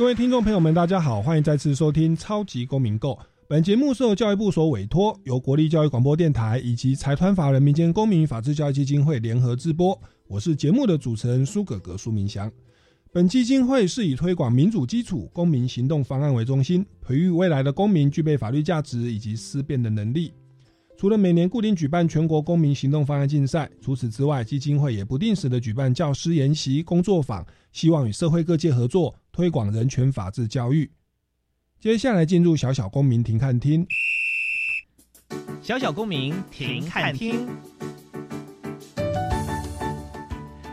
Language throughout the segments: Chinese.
各位听众朋友们，大家好，欢迎再次收听《超级公民购》。本节目受教育部所委托，由国立教育广播电台以及财团法人民间公民法治教育基金会联合制播。我是节目的主持人苏格格苏明祥。本基金会是以推广民主基础公民行动方案为中心，培育未来的公民具备法律价值以及思辨的能力。除了每年固定举办全国公民行动方案竞赛，除此之外，基金会也不定时的举办教师研习、工作坊，希望与社会各界合作，推广人权法治教育。接下来进入小小公民庭看厅，小小公民庭看厅。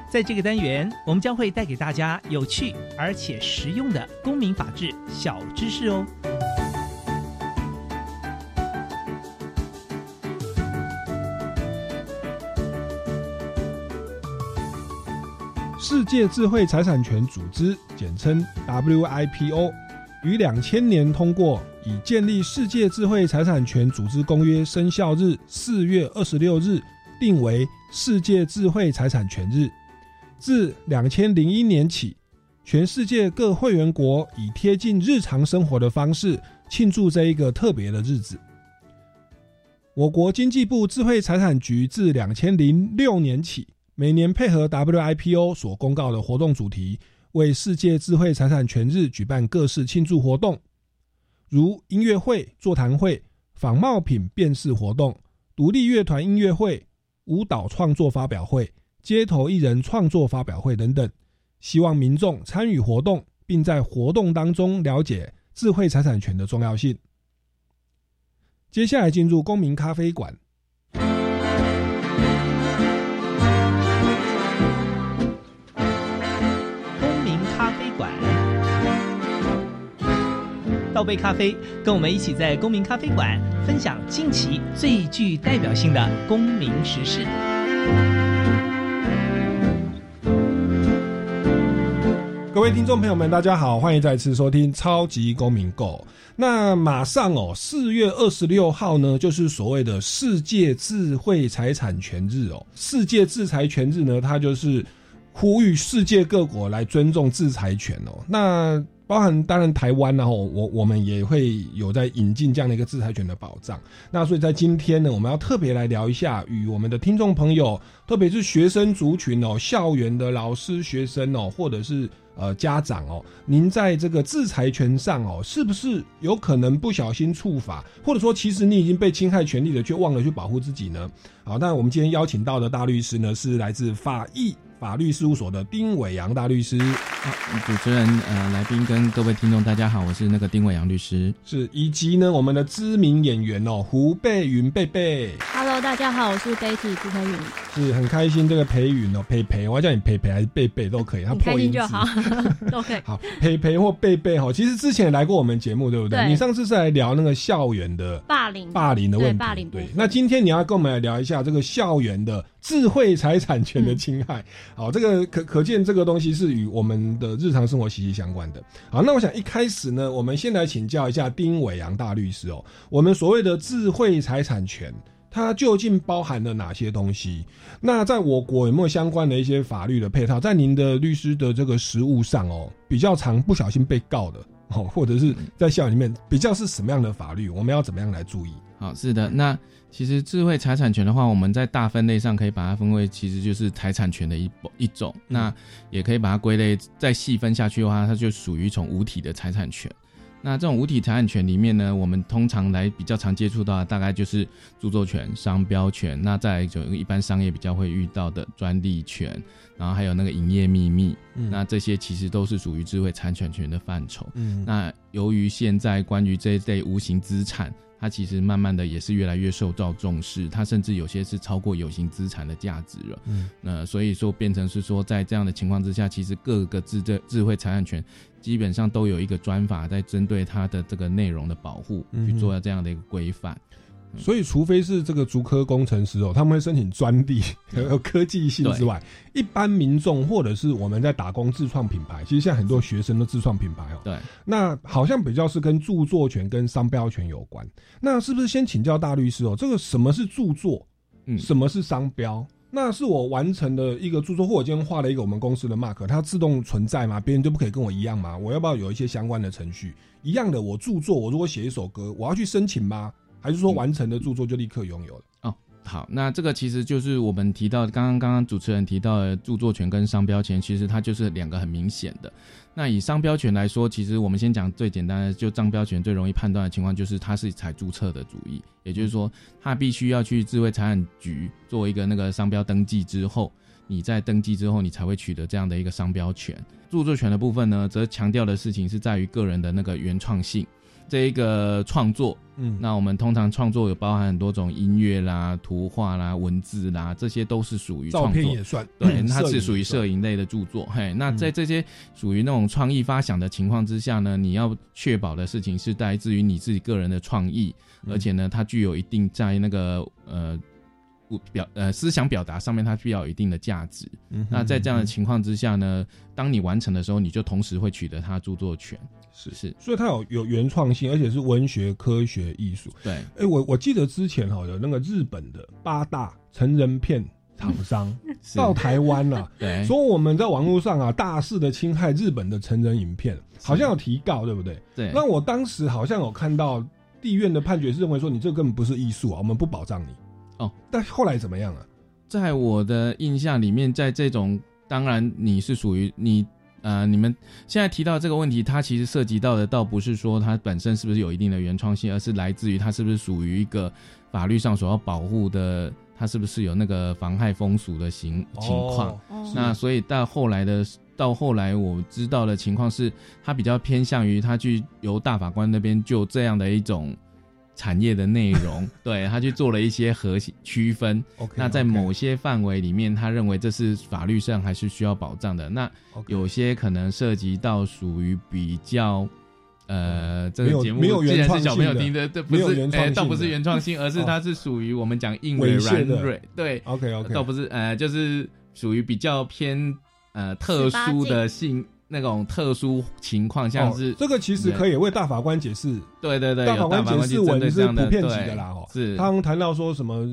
在这个单元，我们将会带给大家有趣而且实用的公民法治小知识哦。世界智慧财产权组织简称 WIPO，于两千年通过以建立世界智慧财产权组织公约生效日四月二十六日定为世界智慧财产权日。自两千零一年起，全世界各会员国以贴近日常生活的方式庆祝这一个特别的日子。我国经济部智慧财产局自两千零六年起。每年配合 WIPO 所公告的活动主题，为世界智慧财产权日举办各式庆祝活动，如音乐会、座谈会、仿冒品辨识活动、独立乐团音乐会、舞蹈创作发表会、街头艺人创作发表会等等。希望民众参与活动，并在活动当中了解智慧财产权的重要性。接下来进入公民咖啡馆。倒杯咖啡，跟我们一起在公民咖啡馆分享近期最具代表性的公民时事。各位听众朋友们，大家好，欢迎再次收听超级公民购。那马上哦，四月二十六号呢，就是所谓的世界智慧财产权日哦。世界制裁权日呢，它就是呼吁世界各国来尊重制裁权哦。那包含当然台湾，然后我我们也会有在引进这样的一个制裁权的保障。那所以在今天呢，我们要特别来聊一下，与我们的听众朋友，特别是学生族群哦，校园的老师、学生哦，或者是呃家长哦，您在这个制裁权上哦，是不是有可能不小心触法，或者说其实你已经被侵害权利了，却忘了去保护自己呢？好，那我们今天邀请到的大律师呢，是来自法义。法律事务所的丁伟阳大律师，主持人呃，来宾跟各位听众大家好，我是那个丁伟阳律师，是以及呢我们的知名演员哦胡贝云贝贝，Hello 大家好，我是 Betty 胡培云，是很开心这个培云哦培培，我要叫你培培还是贝贝都可以，他破音就好，都可以。好培培或贝贝哈，其实之前来过我们节目对不对？你上次是来聊那个校园的霸凌霸凌的问题，霸凌对。那今天你要跟我们来聊一下这个校园的智慧财产权的侵害。好，这个可可见这个东西是与我们的日常生活息息相关的。好，那我想一开始呢，我们先来请教一下丁伟阳大律师哦，我们所谓的智慧财产权，它究竟包含了哪些东西？那在我国有没有相关的一些法律的配套？在您的律师的这个实务上哦，比较常不小心被告的哦，或者是在校里面比较是什么样的法律？我们要怎么样来注意？好，是的，那。其实智慧财产权的话，我们在大分类上可以把它分为，其实就是财产权的一一种。那也可以把它归类再细分下去的话，它就属于一种无体的财产权。那这种无体财产权里面呢，我们通常来比较常接触到的，大概就是著作权、商标权。那再就一般商业比较会遇到的专利权，然后还有那个营业秘密。那这些其实都是属于智慧财产权的范畴。那由于现在关于这一类无形资产，它其实慢慢的也是越来越受到重视，它甚至有些是超过有形资产的价值了。嗯，那所以说变成是说，在这样的情况之下，其实各个智智智慧财产权基本上都有一个专法在针对它的这个内容的保护，嗯去做这样的一个规范。所以，除非是这个竹科工程师哦，他们会申请专利，有科技性之外，一般民众或者是我们在打工自创品牌，其实现在很多学生都自创品牌哦。对，那好像比较是跟著作权跟商标权有关。那是不是先请教大律师哦？这个什么是著作？嗯，什么是商标？那是我完成的一个著作，或我今天画了一个我们公司的 mark，它自动存在吗？别人就不可以跟我一样吗？我要不要有一些相关的程序？一样的，我著作，我如果写一首歌，我要去申请吗？还是说完成的著作就立刻拥有了？哦，好，那这个其实就是我们提到刚刚刚刚主持人提到的著作权跟商标权，其实它就是两个很明显的。那以商标权来说，其实我们先讲最简单的，就商标权最容易判断的情况，就是它是采注册的主义，也就是说，它必须要去智慧财产局做一个那个商标登记之后，你在登记之后，你才会取得这样的一个商标权。著作权的部分呢，则强调的事情是在于个人的那个原创性。这一个创作，嗯，那我们通常创作有包含很多种音乐啦、图画啦、文字啦，这些都是属于照创作。片也算，对，嗯它是属于摄影类的著作。嘿，那嗯。在这些属于那种创意发想的情况之下呢，你要确保的事情是来自于你自己个人的创意，嗯。而且呢，它具有一定在那个呃不表呃思想表达上面，它需要有一定的价值。嗯哼那在这样的嗯情况之下呢，当你完成的时候，你就同时会取得它著作权。是是，所以它有有原创性，而且是文学、科学、艺术。对，哎、我我记得之前哈有那个日本的八大成人片厂商 是到台湾了、对，说我们在网络上啊大肆的侵害日本的成人影片，好像有提告，对不对？对，那我当时好像有看到地院的判决是认为说你这根本不是艺术啊，我们不保障你。哦，但后来怎么样啊？在我的印象里面，在这种当然你是属于你呃，你们现在提到这个问题，它其实涉及到的倒不是说它本身是不是有一定的原创性，而是来自于它是不是属于一个法律上所要保护的，它是不是有那个妨害风俗的情情况。哦。哦那所以到后来的到后来我知道的情况是，他比较偏向于他去由大法官那边就这样的一种产业的内容，对他去做了一些核心区分。OK，那在某些范围里面，他认为这是法律上还是需要保障的。那有些可能涉及到属于比较。呃，这个节目没有既然是小朋友听的，这不是倒不是原创性，而是哦它是属于我们讲硬的。软蕊，对，OK OK，倒不是呃，就是属于比较偏呃特殊的性那种特殊情况，像是、哦、这个其实可以为大法官解释，对对对，大法官解释法官去针对文是普遍级的啦，哦，是。他们谈到说什么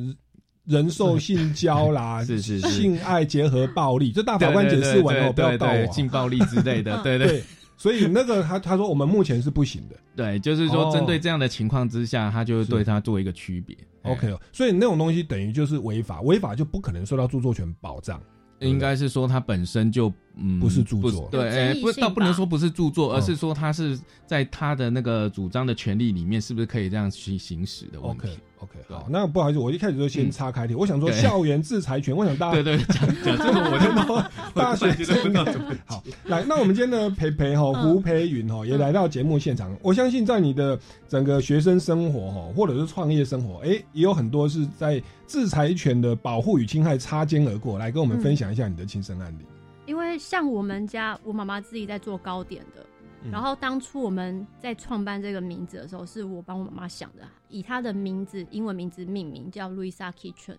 人兽性交啦，是是是性爱结合暴力，这大法官解对对释完了，对对不要告我啊，对性暴力之类的，对对。对，所以那个他他说我们目前是不行的。对，就是说针对这样的情况之下，他就对他做一个区别。，OK 哦，所以那种东西等于就是违法，违法就不可能受到著作权保障，应该是说它本身就嗯不是著作对，不倒不能说不是著作，哦而是说他是在他的那个主张的权利里面，是不是可以这样去行使的问 OK 题？OK，对好，那不好意思，我一开始就先嗯岔开题，我想说校园制裁权，我想大家对对，讲讲这个 我就大学觉得不知道怎么好，来，那我们今天呢，培培哈嗯胡培云哈也来到节目现场。我相信在你的整个学生生活哈，或者是创业生活，哎、也有很多是在制裁权的保护与侵害擦肩而过。来跟我们分享一下你的亲身案例。因为像我们家，我妈妈自己在做糕点的，嗯然后当初我们在创办这个名字的时候，是我帮我妈妈想的，以她的名字英文名字命名，叫路易莎 Kitchen。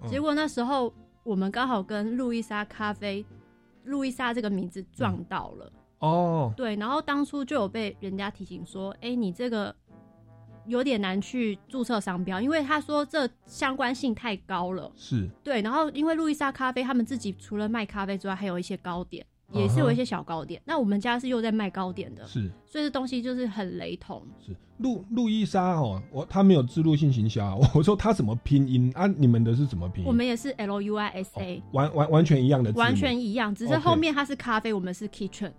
嗯结果那时候我们刚好跟路易莎咖啡、路易莎这个名字撞到了，哦，对，然后当初就有被人家提醒说，哎、你这个有点难去注册商标，因为他说这相关性太高了。是对，然后因为路易莎咖啡他们自己除了卖咖啡之外，还有一些糕点，也是有一些小糕点。那我们家是又在卖糕点的，是所以这东西就是很雷同。是，路路易莎哦，我他没有自录性行销啊，我说他怎么拼音啊？你们的是怎么拼音？我们也是 L U I S A，、完完完全一样的，完全一样，只是后面它是咖啡，我们是 kitchen。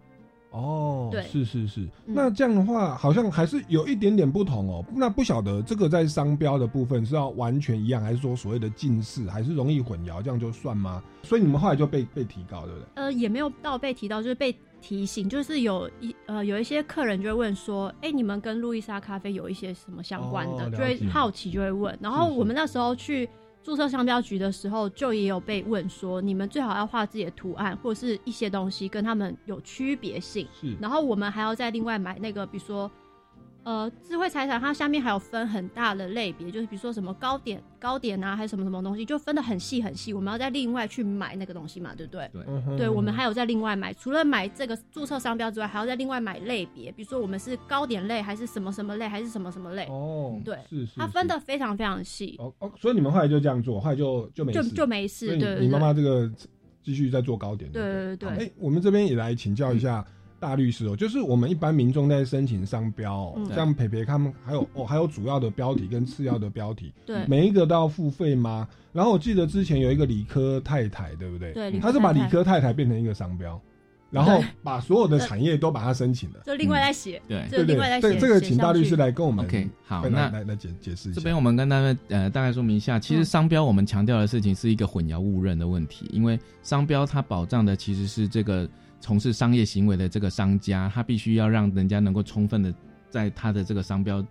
哦，对是是是。嗯那这样的话，好像还是有一点点不同哦。那不晓得这个在商标的部分是要完全一样，还是说所谓的近似，还是容易混淆，这样就算吗？所以你们后来就被被提高，对不对？呃，也没有到被提到，就是被提醒，就是有一呃有一些客人就会问说，哎、你们跟路易莎咖啡有一些什么相关的，哦就会好奇就会问。然后我们那时候去注册商标局的时候，就也有被问说，你们最好要画自己的图案或者是一些东西跟他们有区别性。是然后我们还要再另外买那个，比如说，呃，智慧财产它下面还有分很大的类别，就是比如说什么糕点、糕点啊，还是什么什么东西，就分的很细很细，我们要再另外去买那个东西嘛，对不对？对，嗯对，我们还有再另外买，除了买这个注册商标之外，还要再另外买类别，比如说我们是糕点类，还是什么什么类，还是什么什么类，哦，对是是，它分是的非常非常细，哦哦，所以你们后来就这样做，后来就就没就事。就没事。对对你你妈妈这个继续在做糕点，对对？对哎，我们这边也来请教一下大律师哦，就是我们一般民众在申请商标哦，嗯像培培他们还有 哦，还有主要的标题跟次要的标题，对每一个都要付费吗？然后我记得之前有一个理科太太，对不对？对他是把理科太太变成一个商标，然后把所有的产业都把它申请了。就另外再写，对就对不对？这另外再写。这个请大律师来跟我们 OK，好来那来来解解释一下。这边我们跟大家呃大概说明一下，其实嗯商标我们强调的事情是一个混淆误认的问题，因为商标它保障的其实是这个从事商业行为的这个商家，他必须要让人家能够充分的在他的这个商标。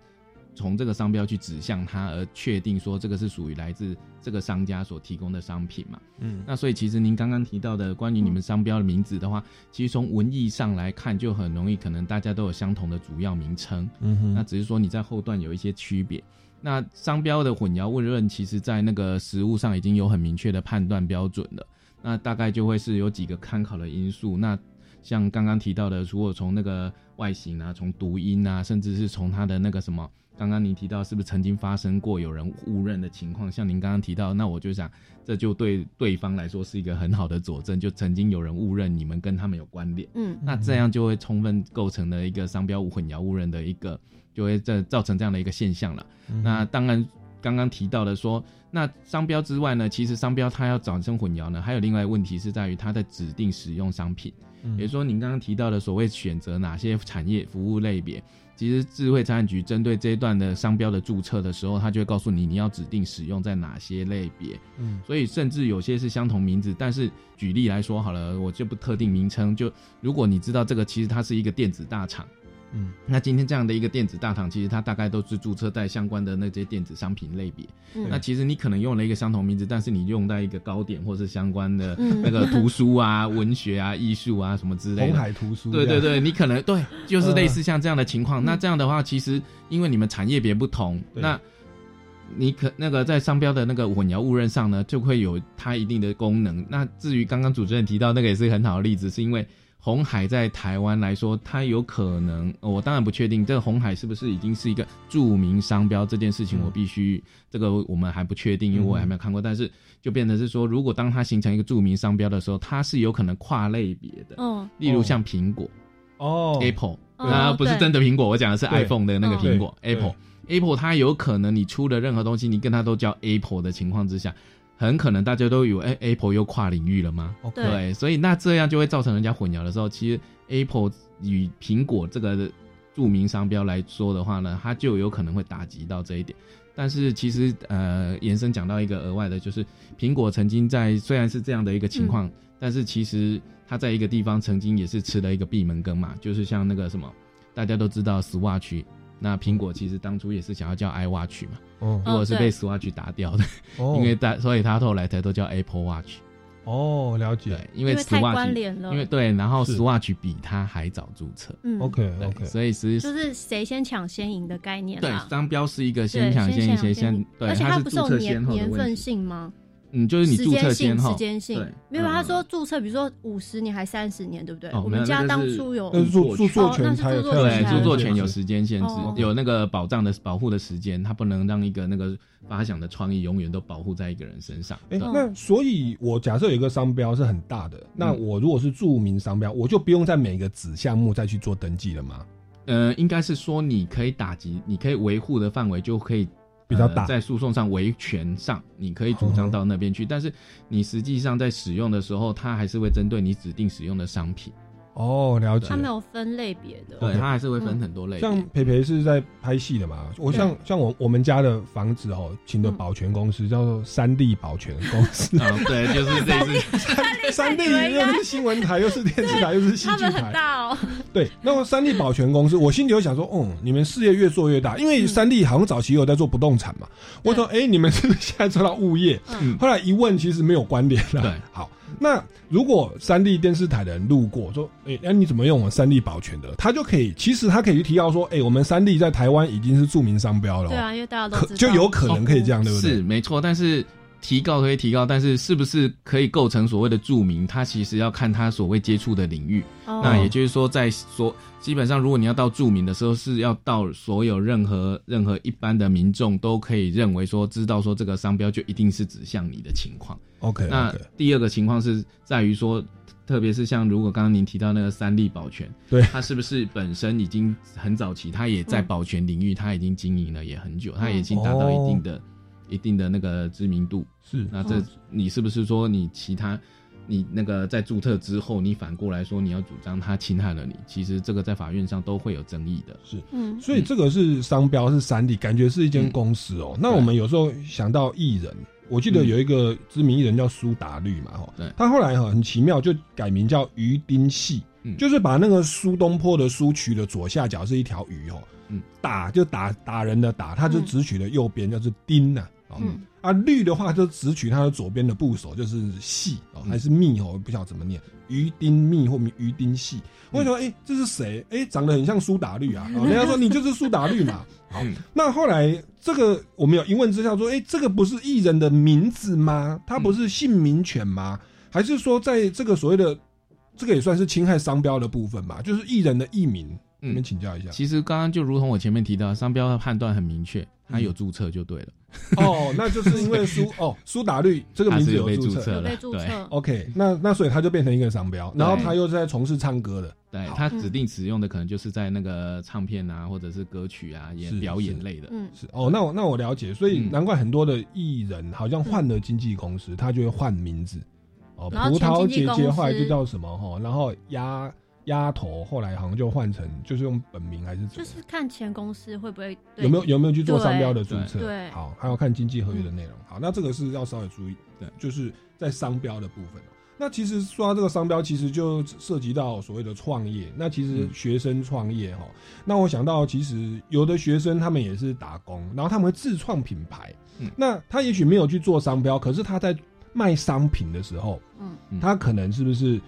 从这个商标去指向他，而确定说这个是属于来自这个商家所提供的商品嘛？嗯那所以其实您刚刚提到的关于你们商标的名字的话，其实从文义上来看，就很容易可能大家都有相同的主要名称。嗯哼那只是说你在后段有一些区别。那商标的混淆误认，其实在那个实物上已经有很明确的判断标准了。那大概就会是有几个参考的因素。那像刚刚提到的，如果从那个外形啊，从读音啊，甚至是从它的那个什么，刚刚您提到是不是曾经发生过有人误认的情况？像您刚刚提到，那我就想，这就对对方来说是一个很好的佐证，就曾经有人误认你们跟他们有关联。嗯那这样就会充分构成了一个商标无混淆误认的一个，就会这造成这样的一个现象了。那当然，刚刚提到的说，那商标之外呢，其实商标它要产生混淆呢，还有另外一个问题是在于它的指定使用商品，嗯也就是说您刚刚提到的所谓选择哪些产业服务类别。其实智慧财产局针对这一段的商标的注册的时候，它就会告诉你你要指定使用在哪些类别。嗯所以甚至有些是相同名字，但是举例来说好了，我就不特定名称。就如果你知道这个其实它是一个电子大厂，嗯那今天这样的一个电子大厂，其实它大概都是注册在相关的那些电子商品类别。嗯那其实你可能用了一个相同名字，但是你用在一个糕点或是相关的嗯那个图书啊、文学啊、艺术啊什么之类的红的。海图书，对对对，你可能对，就是类似像这样的情况。嗯那这样的话，其实因为你们产业别不同，对那你可那个在商标的那个混淆误认上呢，就会有它一定的功能。那至于刚刚主持人提到那个也是很好的例子，是因为红海在台湾来说，它有可能，呃我当然不确定这个红海是不是已经是一个著名商标这件事情，嗯。我必须这个我们还不确定，因为我还没有看过。但是就变成是说，如果当它形成一个著名商标的时候，它是有可能跨类别的，嗯。例如像苹果。哦。Apple，哦那不是真的苹果，我讲的是 iPhone 的那个苹果 Apple。Apple 它有可能你出的任何东西，你跟它都叫 Apple 的情况之下，很可能大家都以为，哎，Apple 又跨领域了吗？对，所以那这样就会造成人家混淆的时候，其实 Apple 与苹果这个著名商标来说的话呢，它就有可能会打击到这一点。但是其实呃，延伸讲到一个额外的，就是苹果曾经在虽然是这样的一个情况，但是其实它在一个地方曾经也是吃了一个闭门羹嘛，就是像那个什么，大家都知道 Swatch，那苹果其实当初也是想要叫 iWatch 嘛，哦如果是被 Swatch 打掉的，哦。因为大所以它后来才都叫 Apple Watch。哦了解。对，因为太 Swatch 关联了，因为对，然后 Swatch 比它还早注册，嗯，OK。OK 所以实就是谁先抢先赢的概念对。商标是一个先抢先赢，先先对，而且它不是有年年份。性吗？嗯，就是你注册时间性，先后时，间性对，没有。嗯他说注册，比如说五十年还三十年，对不对？哦我们家当初有那是著著作哦那是权才有著作对，权著作权有时间限制哦，有那个保障的保护的时间，它不能让一个那个发想的创意永远都保护在一个人身上。哎、嗯那所以，我假设有一个商标是很大的，那嗯我如果是著名商标，我就不用在每个子项目再去做登记了吗？呃，应该是说你可以打击，你可以维护的范围就可以比较大呃在诉讼上维权上，你可以主张到那边去，但是你实际上在使用的时候，它还是会针对你指定使用的商品。哦，了解他。没有分类别的。对它还是会分很多类。像培培是在拍戏的嘛，我像像我我们家的房子哦，请的保全公司叫做三立保全公司，啊，对，就是这次三立又是新闻台，又是电视台，又是戏剧他们很台，大哦，对。那么三立保全公司，我心里有想说，哦，你们事业越做越大，因为三立好像早期有在做不动产嘛，我说，哎，你们是不是现在做到物业？嗯，后来一问，其实没有关联了。对，好，那如果三 D 电视台的人路过说，哎、那、你怎么用我们三 D 保全的？他就可以，其实他可以去提到说，哎、我们三 D 在台湾已经是著名商标了、哦，对啊，因为大家都知道可就有可能可以这样，对不对？是没错，但是提告可以提告，但是是不是可以构成所谓的著名，它其实要看他所谓接触的领域。哦。那也就是说，在所基本上，如果你要到著名的时候，是要到所有任何任何一般的民众都可以认为说，知道说这个商标就一定是指向你的情况。OK 那第二个情况是在于说，特别是像如果刚刚您提到那个三立保全，对。它是不是本身已经很早期，它也在保全领域，它已经经营了也很久，它已经达到一定的、一定的那个知名度。是。那这你是不是说你其他？你那个在注册之后，你反过来说你要主张他侵害了你，其实这个在法院上都会有争议的。是，嗯，所以这个是商标是三 D，，感觉是一间公司哦、那我们有时候想到艺人。我记得有一个知名艺人叫苏打绿嘛，哈、对。他后来哈很奇妙，就改名叫鱼丁系，嗯。就是把那个苏东坡的苏取的左下角是一条鱼哦，嗯。打就打打人的打，他就只取了右边，就是丁呐、哦嗯啊绿的话就只取它的左边的部首，就是系哦，嗯还是密哦，我不晓得怎么念，鱼丁密或鱼丁系。我想说，哎、这是谁？哎、长得很像苏打绿啊！哦，人家说你就是苏打绿嘛。好，嗯那后来这个我们有一问之下说，哎、这个不是艺人的名字吗？他不是姓名权吗？还是说在这个所谓的这个也算是侵害商标的部分吧？就是艺人的艺名，你们嗯，请教一下。其实刚刚就如同我前面提到，商标的判断很明确，他有注册就对了，哦，那就是因为苏 哦苏打绿这个名字有被注注册被，注对。册，OK，那那所以他就变成一个商标，然后他又是在从事唱歌的。对他指定使用的可能就是在那个唱片啊，或者是歌曲啊、是演表演类的。嗯，是。哦，那我那我了解，所以嗯。难怪很多的艺人好像换了经纪公司，他就会换名字。哦，葡萄姐姐后来就叫什么哈，然后丫丫头后来好像就换成就是用本名还是怎么？就是看前公司会不会对有没有有没有去做商标的注册？对好，还要看经济合约的内容。好，那这个是要稍微注意，对，就是在商标的部分哦。那其实说到这个商标，其实就涉及到所谓的创业。那其实嗯学生创业哈，那我想到其实有的学生他们也是打工，然后他们会自创品牌。嗯那他也许没有去做商标，可是他在卖商品的时候，嗯嗯他可能是不是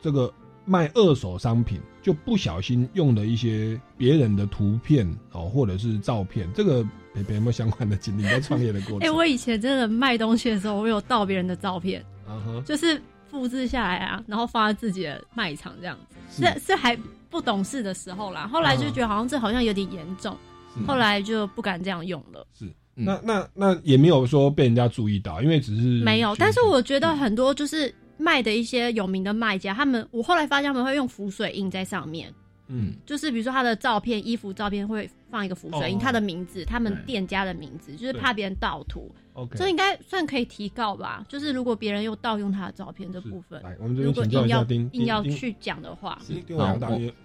这个卖二手商品就不小心用了一些别人的图片哦，或者是照片？这个培培有没有相关的经历在创业的过程 哎、程？我以前真的卖东西的时候，我有盗别人的照片，就是复制下来啊，然后放在自己的卖场这样子。是是是还不懂事的时候啦，后来就觉得好像这好像有点严重，嗯后来就不敢这样用了。是。嗯那那那也没有说被人家注意到，因为只是没有，但是我觉得很多就是卖的一些有名的卖家，他们我后来发现他们会用浮水印在上面，嗯。就是比如说他的照片、衣服照片会放一个浮水印，哦。他的名字、他们对店家的名字，就是怕别人盗图，OK，这应该算可以提告吧？就是如果别人又盗用他的照片这部分，来我们这如边请教果硬要一下丁硬要丁去讲的话，丁丁好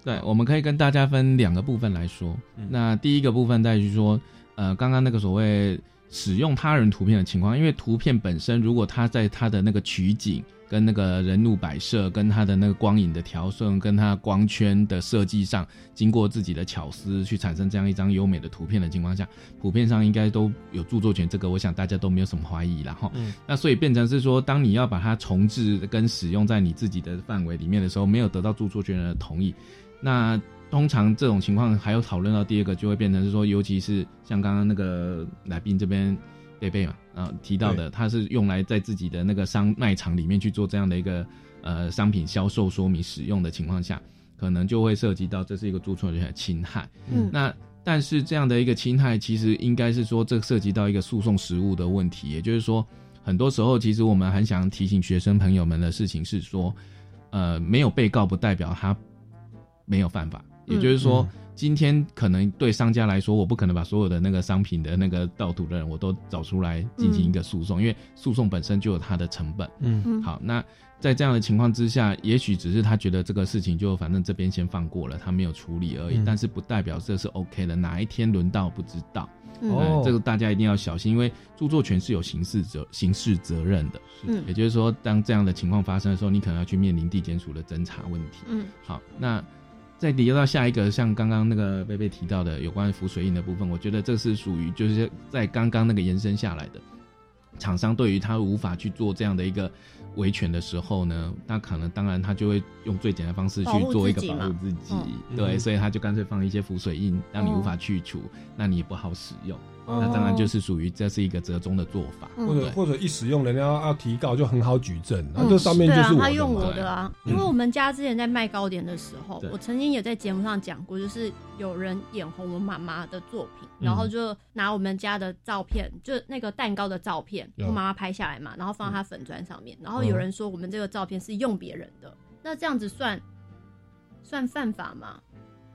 对，我们可以跟大家分两个部分来说。嗯。那第一个部分在于说，呃，刚刚那个所谓使用他人图片的情况，因为图片本身，如果他在他的那个取景、跟那个人物摆设、跟它的那个光影的调顺、跟它光圈的设计上，经过自己的巧思去产生这样一张优美的图片的情况下，普遍上应该都有著作权，这个我想大家都没有什么怀疑了哈。嗯那所以变成是说，当你要把它重置跟使用在你自己的范围里面的时候，没有得到著作权人的同意，那通常这种情况还有讨论到第二个，就会变成是说，尤其是像刚刚那个来宾这边贝贝嘛，啊提到的，他是用来在自己的那个商卖场里面去做这样的一个呃商品销售说明使用的情况下，可能就会涉及到这是一个著作权的侵害。嗯。那但是这样的一个侵害，其实应该是说，这涉及到一个诉讼实务的问题，也就是说，很多时候其实我们很想提醒学生朋友们的事情是说，呃，没有被告不代表他没有犯法，嗯也就是说，今天可能对商家来说，我不可能把所有的那个商品的那个盗图的人我都找出来进行一个诉讼，因为诉讼本身就有它的成本。嗯嗯，好，那在这样的情况之下，也许只是他觉得这个事情就反正这边先放过了，他没有处理而已，嗯但是不代表这是 OK 的。哪一天轮到不知道，嗯这个大家一定要小心，因为著作权是有刑事责刑事责任的。嗯也就是说，当这样的情况发生的时候，你可能要去面临地检署的侦查问题。嗯好，那再提到下一个，像刚刚那个贝贝提到的有关浮水印的部分，我觉得这是属于就是在刚刚那个延伸下来的，厂商对于他无法去做这样的一个维权的时候呢，那可能当然他就会用最简单的方式去做一个保自己嘛护自己，嗯对，嗯。所以他就干脆放一些浮水印，让你无哦法去除，那你也不好使用，哦那当然就是属于这是一个折中的做法。嗯。或者或者一使用人家要要提高就很好举证，然后嗯这上面就对啊，是我的他用我的啊，嗯因为我们家之前在卖糕点的时候，我曾经也在节目上讲过，就是有人眼红我妈妈的作品，嗯。然后就拿我们家的照片，就那个蛋糕的照片，我妈妈拍下来嘛，然后放在她粉砖上面，然后嗯有人说我们这个照片是用别人的，那这样子算算犯法吗？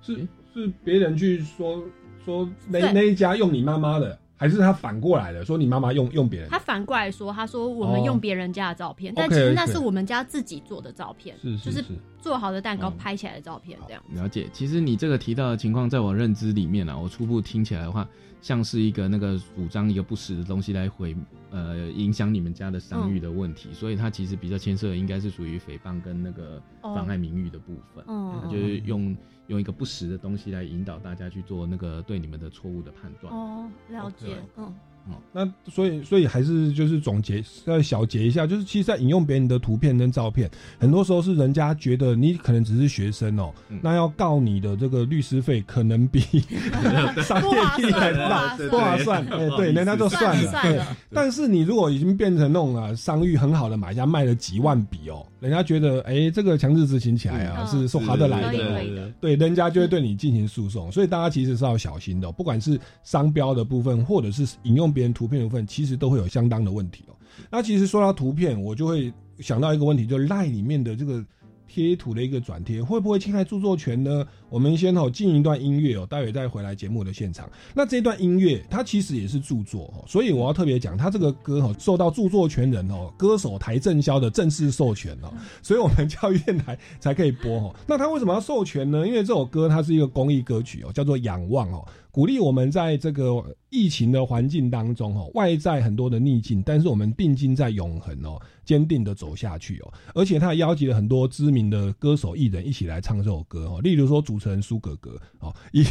是是别人去说说那那一家用你妈妈的，还是他反过来的说你妈妈用用别人？他反过来说，他说我们哦。用别人家的照片，但其实那是我们家自己做的照片，就是是是是，做好的蛋糕嗯拍起来的照片，这样。了解，其实你这个提到的情况，在我认知里面啊，我初步听起来的话，像是一个那个主张一个不实的东西来毁呃影响你们家的商誉的问题，所以它其实比较牵涉的应该是属于诽谤跟那个哦。妨碍名誉的部分，嗯它就是用用一个不实的东西来引导大家去做那个对你们的错误的判断。哦，了解 OK，嗯。那所以所以还是就是总结再小结一下，就是其实，在引用别人的图片跟照片，很多时候是人家觉得你可能只是学生哦、嗯那要告你的这个律师费可能比 商业利还大，不不划算。哎，对，人家就算了，对。但是你如果已经变成那种啊商誉很好的买家，卖了几万笔哦，人家觉得哎、这个强制执行起来啊、嗯。是是划得来的。对，人家就会对你进行诉讼，所以大家其实是要小心的哦、不管是商标的部分，或者是引用别人图片的部分，其实都会有相当的问题哦。那其实说到图片，我就会想到一个问题，就是赖里面的这个贴图的一个转贴，会不会侵害著作权呢？我们先哦进一段音乐哦，待会再回来节目的现场。那这段音乐它其实也是著作哦，所以我要特别讲，它这个歌哦受到著作权人哦歌手台正宵的正式授权哦，所以我们教育电台才可以播哦。那他为什么要授权呢？因为这首歌它是一个公益歌曲哦，叫做《仰望》哦，鼓励我们在这个疫情的环境当中哦，外在很多的逆境，但是我们定睛在永恒哦，坚定的走下去哦。而且他还邀集了很多知名的歌手艺人一起来唱这首歌哦，例如说主持人苏格格哦，以 及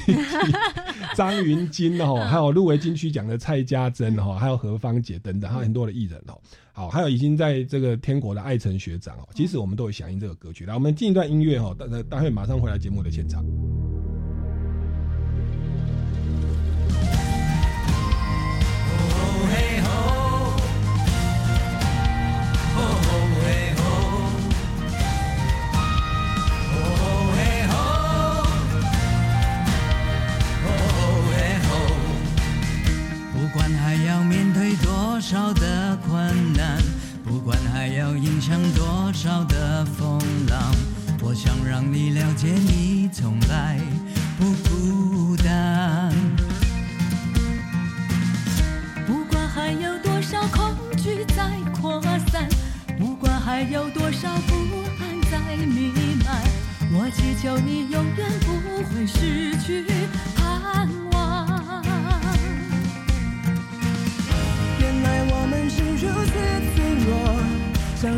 张云京哦，还有入围金曲奖的蔡家珍哦，还有何芳姐等等，还有很多的艺人哦。好，还有已经在这个天国的艾辰学长哦，其实我们都有响应这个歌曲。来，我们进一段音乐哦，待待待会马上回来节目的现场。少的困难，不管还要迎向多少的风浪，我想让你了解，你从来不孤单。不管还有多少恐惧在扩散，不管还有多少不安在弥漫，我祈求你永远不会失去盼望。如此脆弱，像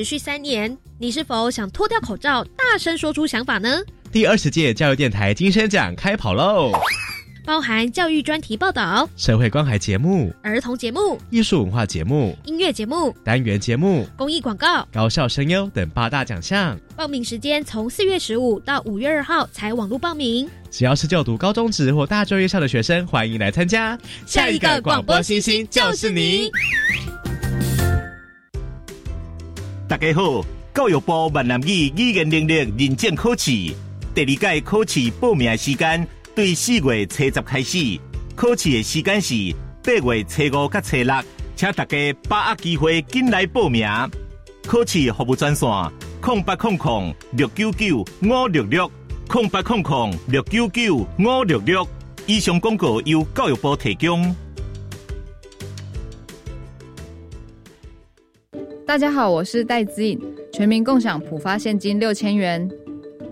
持续三年，你是否想脱掉口罩，大声说出想法呢？第二十届教育电台金声奖开跑喽！包含教育专题报道、社会关怀节目、儿童节目、艺术文化节目、音乐节目、单元节目、公益广告、高校声优等八大奖项。报名时间从四月十五到五月二号才网络报名。只要是就读高中职或大专院校的学生，欢迎来参加。下一个广播星星就是你。大家好，教育部闽南语语言能力认证考试第二届考试报名时间对四月初十开始，考试的时间是八月初五到初六，请大家把握机会紧来报名。考试服务专线：空八空空六九九五六六空八空空六九九五六六。以上广告由教育部提供。大家好，我是戴资颖，全民共享普发现金六千元，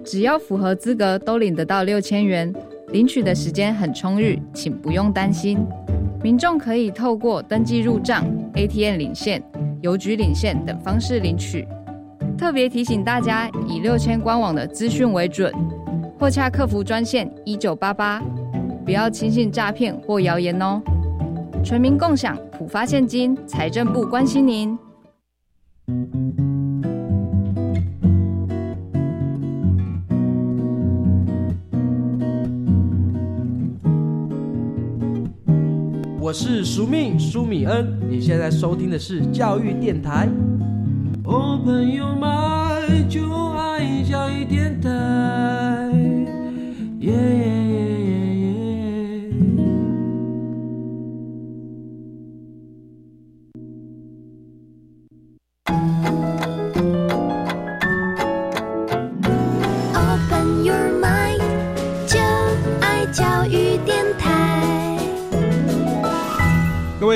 只要符合资格都领得到六千元，领取的时间很充裕，请不用担心。民众可以透过登记入账、ATM 领现、邮局领现等方式领取。特别提醒大家，以六千官网的资讯为准，或洽客服专线一九八八，不要轻信诈骗或谣言哦。全民共享普发现金，财政部关心您。我是苏命苏米恩，你现在收听的是教育电台。我，朋友们就爱教育电台。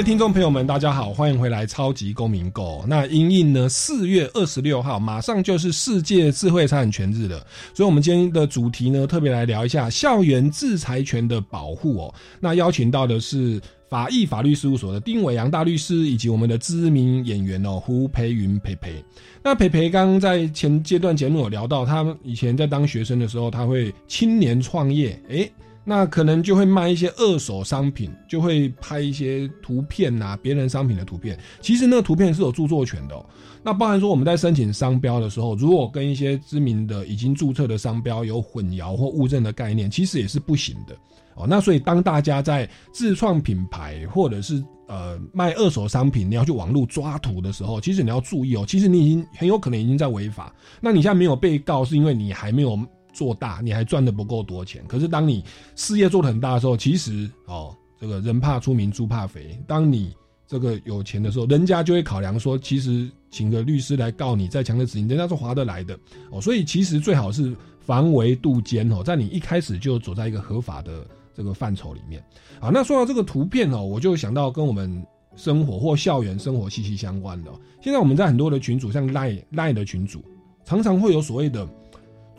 位听众朋友们，大家好，欢迎回来《超级公民购》。那因应呢，四月二十六号马上就是世界智慧财产权日了，所以我们今天的主题呢，特别来聊一下校园制裁权的保护哦。那邀请到的是法益法律事务所的丁伟阳大律师，以及我们的知名演员哦胡培云培培。那培培刚刚在前阶段节目有聊到，他以前在当学生的时候，他会青年创业，诶。那可能就会卖一些二手商品，就会拍一些图片呐、别人商品的图片。其实那个图片是有著作权的、哦。那包含说我们在申请商标的时候，如果跟一些知名的已经注册的商标有混淆或误认的概念，其实也是不行的哦。那所以当大家在自创品牌或者是呃卖二手商品，你要去网络抓图的时候，其实你要注意哦。其实你已经很有可能已经在违法。那你现在没有被告，是因为你还没有。做大，你还赚的不够多钱。可是当你事业做得很大的时候，其实哦，这个人怕出名，猪怕肥。当你这个有钱的时候，人家就会考量说，其实请个律师来告你，再强的执行，人家是划得来的哦。所以其实最好是防微杜渐哦，在你一开始就走在一个合法的这个范畴里面。好，那说到这个图片哦，我就想到跟我们生活或校园生活息息相关的。现在我们在很多的群组，像赖赖的群组，常常会有所谓的。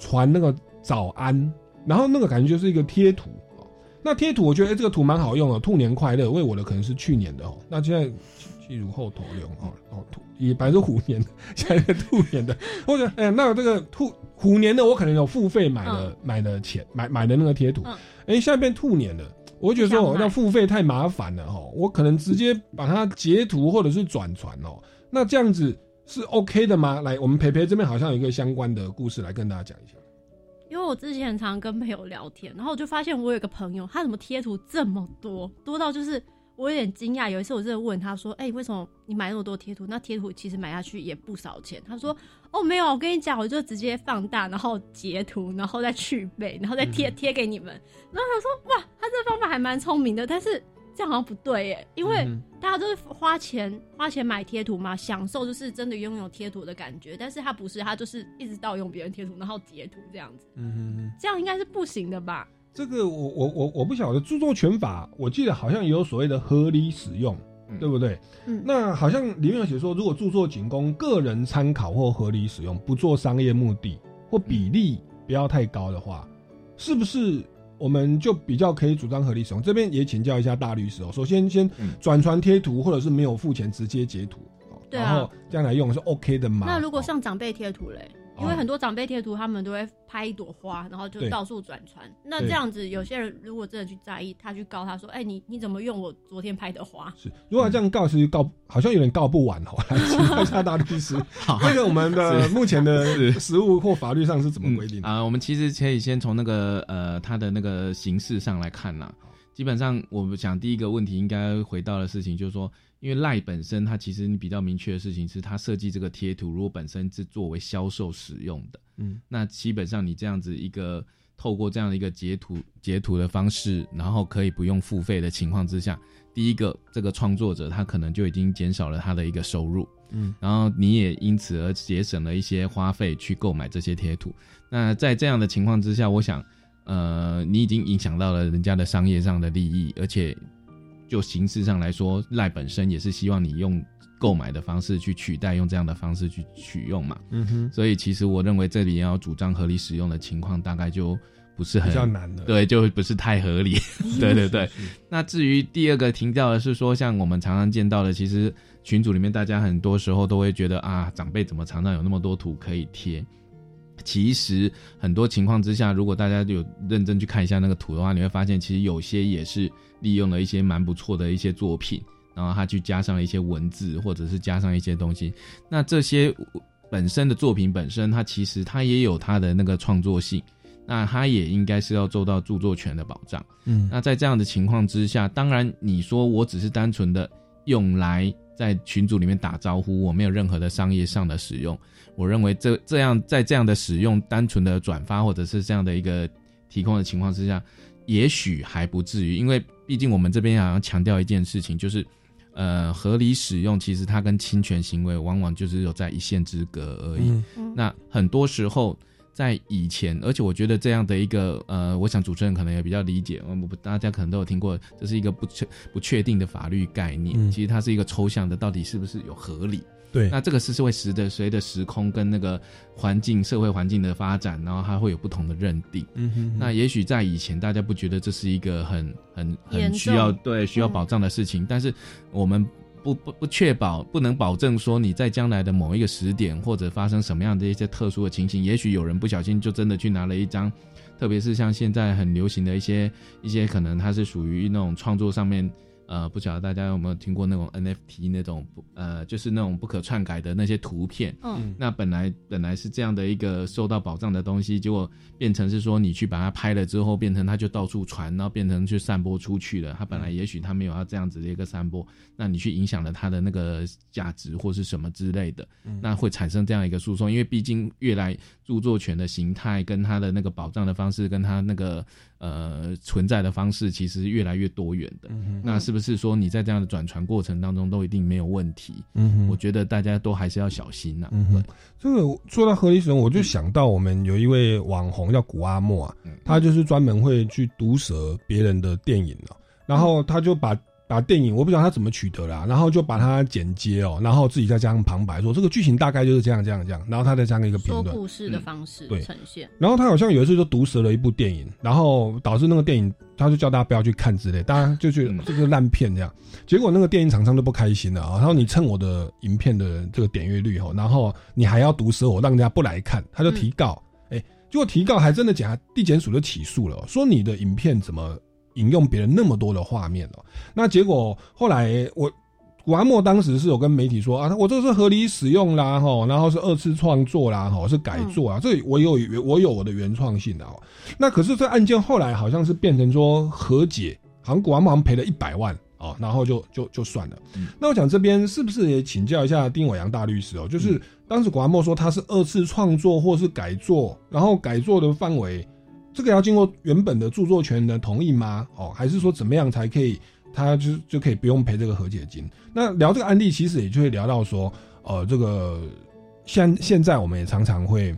传那个早安，然后那个感觉就是一个贴图哦。那贴图我觉得，哎，这个图蛮好用的，兔年快乐。为我的可能是去年的哦，那现在去如后头用哦，哦兔也本来是虎年的，现在兔年的，或者哎，那这个兔虎年的我可能有付费买的买的钱买买的那个贴图，哎，现在变兔年的，我会觉得说我要付费太麻烦了哦，我可能直接把它截图或者是转传哦，那这样子。是 OK 的吗？来，我们培培这边好像有一个相关的故事来跟大家讲一下。因为我之前很常跟朋友聊天，然后我就发现我有一个朋友，他怎么贴图这么多，多到就是我有点惊讶。有一次我真的问他说：“哎，为什么你买那么多贴图？那贴图其实买下去也不少钱。”他说：“哦，没有，我跟你讲，我就直接放大，然后截图，然后再去背，然后再贴贴给你们。”然后他说：“哇，他这个方法还蛮聪明的，但是。”这样好像不对耶，因为大家都是花钱花钱买贴图嘛，享受就是真的拥有贴图的感觉。但是他不是，他就是一直盗用别人贴图，然后截图这样子。嗯哼，这样应该是不行的吧？这个我我我我不晓得著作权法，我记得好像也有所谓的合理使用，对不对？嗯，那好像里面有写说，如果著作仅供个人参考或合理使用，不做商业目的或比例不要太高的话，是不是？我们就比较可以主张合理使用，这边也请教一下大律师哦。首先，先转传贴图或者是没有付钱直接截图，对啊然后将来用是 OK 的嘛？那如果上长辈贴图嘞？因为哦很多长辈贴图，他们都会拍一朵花，然后就对到处转传。那对这样子，有些人如果真的去在意，他去告他说：“哎、你你怎么用我昨天拍的花？”是，如果这样告，其实告好像有点告不完哦。来请教一下大律师，这个我们的目前的是实务或法律上是怎么规定的？啊、我们其实可以先从那个呃它的那个形式上来看啦。基本上，我们想第一个问题应该回到的事情，就是说，因为赖本身它其实你比较明确的事情是，它设计这个贴图，如果本身是作为销售使用的，嗯，那基本上你这样子一个透过这样的一个截图截图的方式，然后可以不用付费的情况之下，第一个这个创作者他可能就已经减少了他的一个收入，嗯，然后你也因此而节省了一些花费去购买这些贴图。那在这样的情况之下，我想，呃，你已经影响到了人家的商业上的利益，而且就形式上来说，赖本身也是希望你用购买的方式去取代，用这样的方式去取用嘛。嗯哼所以其实我认为这里要主张合理使用的情况，大概就不是很比较难的对，就不是太合理。对对对。那至于第二个停掉的是说，像我们常常见到的，其实群组里面大家很多时候都会觉得啊，长辈怎么常常有那么多图可以贴？其实很多情况之下，如果大家有认真去看一下那个图的话，你会发现其实有些也是利用了一些蛮不错的一些作品，然后他去加上了一些文字，或者是加上一些东西。那这些本身的作品本身，它其实它也有它的那个创作性，那它也应该是要做到著作权的保障。嗯那在这样的情况之下，当然你说我只是单纯的用来在群组里面打招呼，我没有任何的商业上的使用。我认为这这样在这样的使用单纯的转发或者是这样的一个提供的情况之下，也许还不至于，因为毕竟我们这边好像强调一件事情，就是呃合理使用，其实它跟侵权行为往往就是有在一线之隔而已。那很多时候在以前，而且我觉得这样的一个呃，我想主持人可能也比较理解，我们不大家可能都有听过，这是一个不确不确定的法律概念，嗯。其实它是一个抽象的，到底是不是有合理？对。那这个是是会随着随着时空跟那个环境、社会环境的发展，然后它会有不同的认定。嗯哼那也许在以前，大家不觉得这是一个很很很需要对需要保障的事情，但是我们不不不确保，不能保证说你在将来的某一个时点或者发生什么样的一些特殊的情形，也许有人不小心就真的去拿了一张，特别是像现在很流行的一些一些可能它是属于那种创作上面。呃，不晓得大家有没有听过那种 NFT 那种不呃，就是那种不可篡改的那些图片。嗯那本来本来是这样的一个受到保障的东西，结果变成是说你去把它拍了之后，变成它就到处传，然后变成去散播出去了。它本来也许它没有要这样子的一个散播，那你去影响了它的那个价值或是什么之类的，嗯那会产生这样一个诉讼。因为毕竟越来著作权的形态跟它的那个保障的方式，跟它那个呃存在的方式，其实越来越多元的。嗯那是不是说你在这样的转传过程当中都一定没有问题？嗯我觉得大家都还是要小心呐、嗯哼，这个说到合理使用，我就想到我们有一位网红叫古阿莫啊，他就是专门会去毒舌别人的电影啊，然后他就把把电影我不知道他怎么取得啦，然后就把它剪接哦，然后自己再加上旁白说这个剧情大概就是这样这样这样，然后他再加上一个评说论，故事的方式对呈现。然后他好像有一次就毒舌了一部电影，然后导致那个电影他就叫大家不要去看之类，大家就觉得这个烂片这样。结果那个电影厂商都不开心了啊，然后你蹭我的影片的这个点阅率哦，然后你还要毒舌我，让人家不来看，他就提告，哎、结果提告还真的检地检署就起诉了哦，说你的影片怎么引用别人那么多的画面哦？那结果后来我古阿莫当时是有跟媒体说啊，我这个是合理使用啦，吼，然后是二次创作啦，吼，是改作啊，这我有原我有我的原创性的哦。那可是这案件后来好像是变成说和解，好像古阿莫好像赔了一百万哦，然后就就就算了。那我想这边是不是也请教一下丁伟阳大律师哦？就是当时古阿莫说他是二次创作或是改作，然后改作的范围，这个要经过原本的著作权人的同意吗？哦，还是说怎么样才可以？他就就可以不用赔这个和解金。那聊这个案例，其实也就会聊到说，呃，这个现现在我们也常常会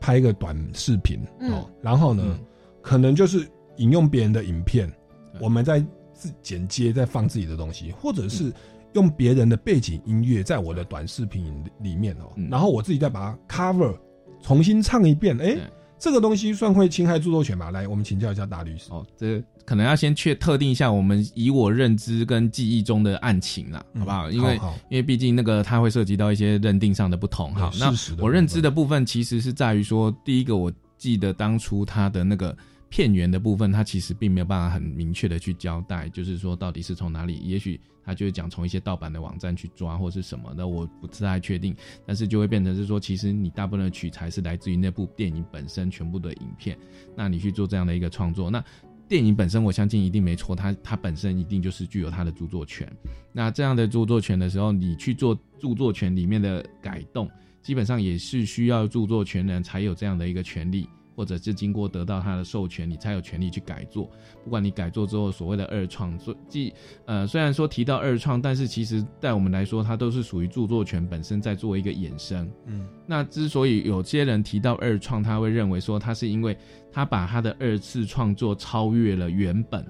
拍一个短视频哦，然后呢，可能就是引用别人的影片，我们在自剪接在放自己的东西，或者是用别人的背景音乐在我的短视频里面哦，然后我自己再把它 cover 重新唱一遍，哎、这个东西算会侵害著作权吧？来，我们请教一下大律师。哦，这可能要先确特定一下我们以我认知跟记忆中的案情啦，好不好？因为因为毕竟那个它会涉及到一些认定上的不同。好，那我认知的部分其实是在于说，第一个我记得当初它的那个。片源的部分，它其实并没有办法很明确的去交代，就是说到底是从哪里，也许他就是讲从一些盗版的网站去抓或是什么的，我不太确定。但是就会变成是说，其实你大部分的取材是来自于那部电影本身全部的影片，那你去做这样的一个创作，那电影本身我相信一定没错，它它本身一定就是具有它的著作权。那这样的著作权的时候，你去做著作权里面的改动，基本上也是需要著作权人才有这样的一个权利。或者是经过得到他的授权，你才有权利去改作。不管你改作之后所谓的二创，所既呃虽然说提到二创，但是其实在我们来说，它都是属于著作权本身在做一个衍生。嗯，那之所以有些人提到二创，他会认为说他是因为他把他的二次创作超越了原本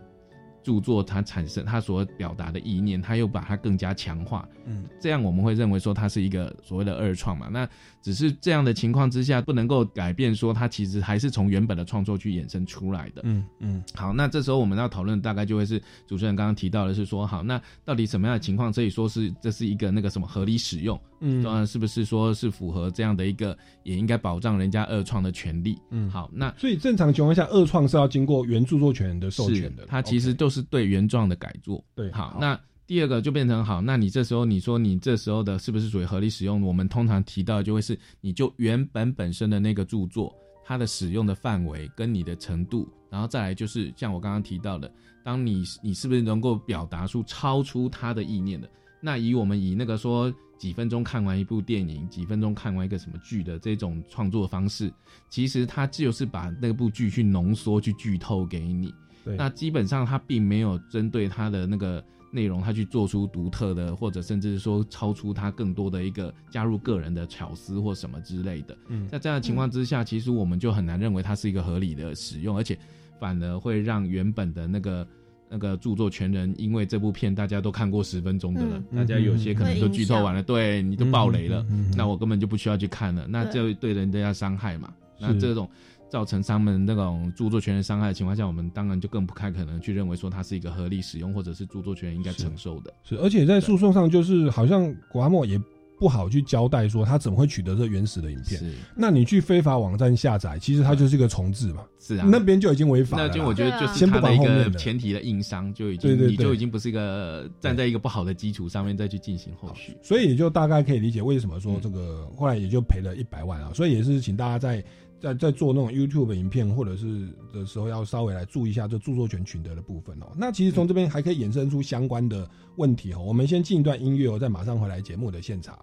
著作，它产生他所表达的意念，他又把它更加强化。嗯，这样我们会认为说它是一个所谓的二创嘛？那只是这样的情况之下，不能够改变说它其实还是从原本的创作去衍生出来的。嗯嗯，好，那这时候我们要讨论大概就会是主持人刚刚提到的是说，好，那到底什么样的情况可以说是这是一个那个什么合理使用？嗯当然是不是说是符合这样的一个也应该保障人家二创的权利？嗯，好，那所以正常情况下，二创是要经过原著作权的授权的是，它其实就是对原状的改作。对好，那第二个就变成好，那你这时候你说你这时候的是不是属于合理使用？我们通常提到就会是你就原本本身的那个著作，它的使用的范围跟你的程度，然后再来就是像我刚刚提到的，当你你是不是能够表达出超出他的意念的？那以我们以那个说几分钟看完一部电影，几分钟看完一个什么剧的这种创作方式，其实它就是把那部剧去浓缩、去剧透给你。那基本上它并没有针对它的那个内容，他去做出独特的，或者甚至说超出他更多的一个加入个人的巧思或什么之类的。嗯在这样的情况之下，其实我们就很难认为它是一个合理的使用，而且反而会让原本的那个。那个著作权人，因为这部片大家都看过十分钟的了，嗯大家有些可能都剧透完了，对你都爆雷了，那我根本就不需要去看了，那这对人家伤害嘛？那这种造成他们那种著作权的伤害的情况下，我们当然就更不太可能去认为说它是一个合理使用，或者是著作权应该承受的。是，而且在诉讼上，就是好像古阿莫也不好去交代说他怎么会取得这原始的影片。是，那你去非法网站下载，其实它就是一个重置嘛。是啊，那边就已经违法了。那就我觉得就是先不它的一个前提的硬伤就已经，你就已经不是一个站在一个不好的基础上面再去进行后续。所以也就大概可以理解为什么嗯说这个后来也就赔了一百万啊。所以也是请大家在在在做那种 YouTube 影片或者是的时候，要稍微来注意一下这著作权取得的部分哦。那其实从这边还可以衍生出相关的问题哦。我们先进一段音乐哦，再马上回来节目的现场。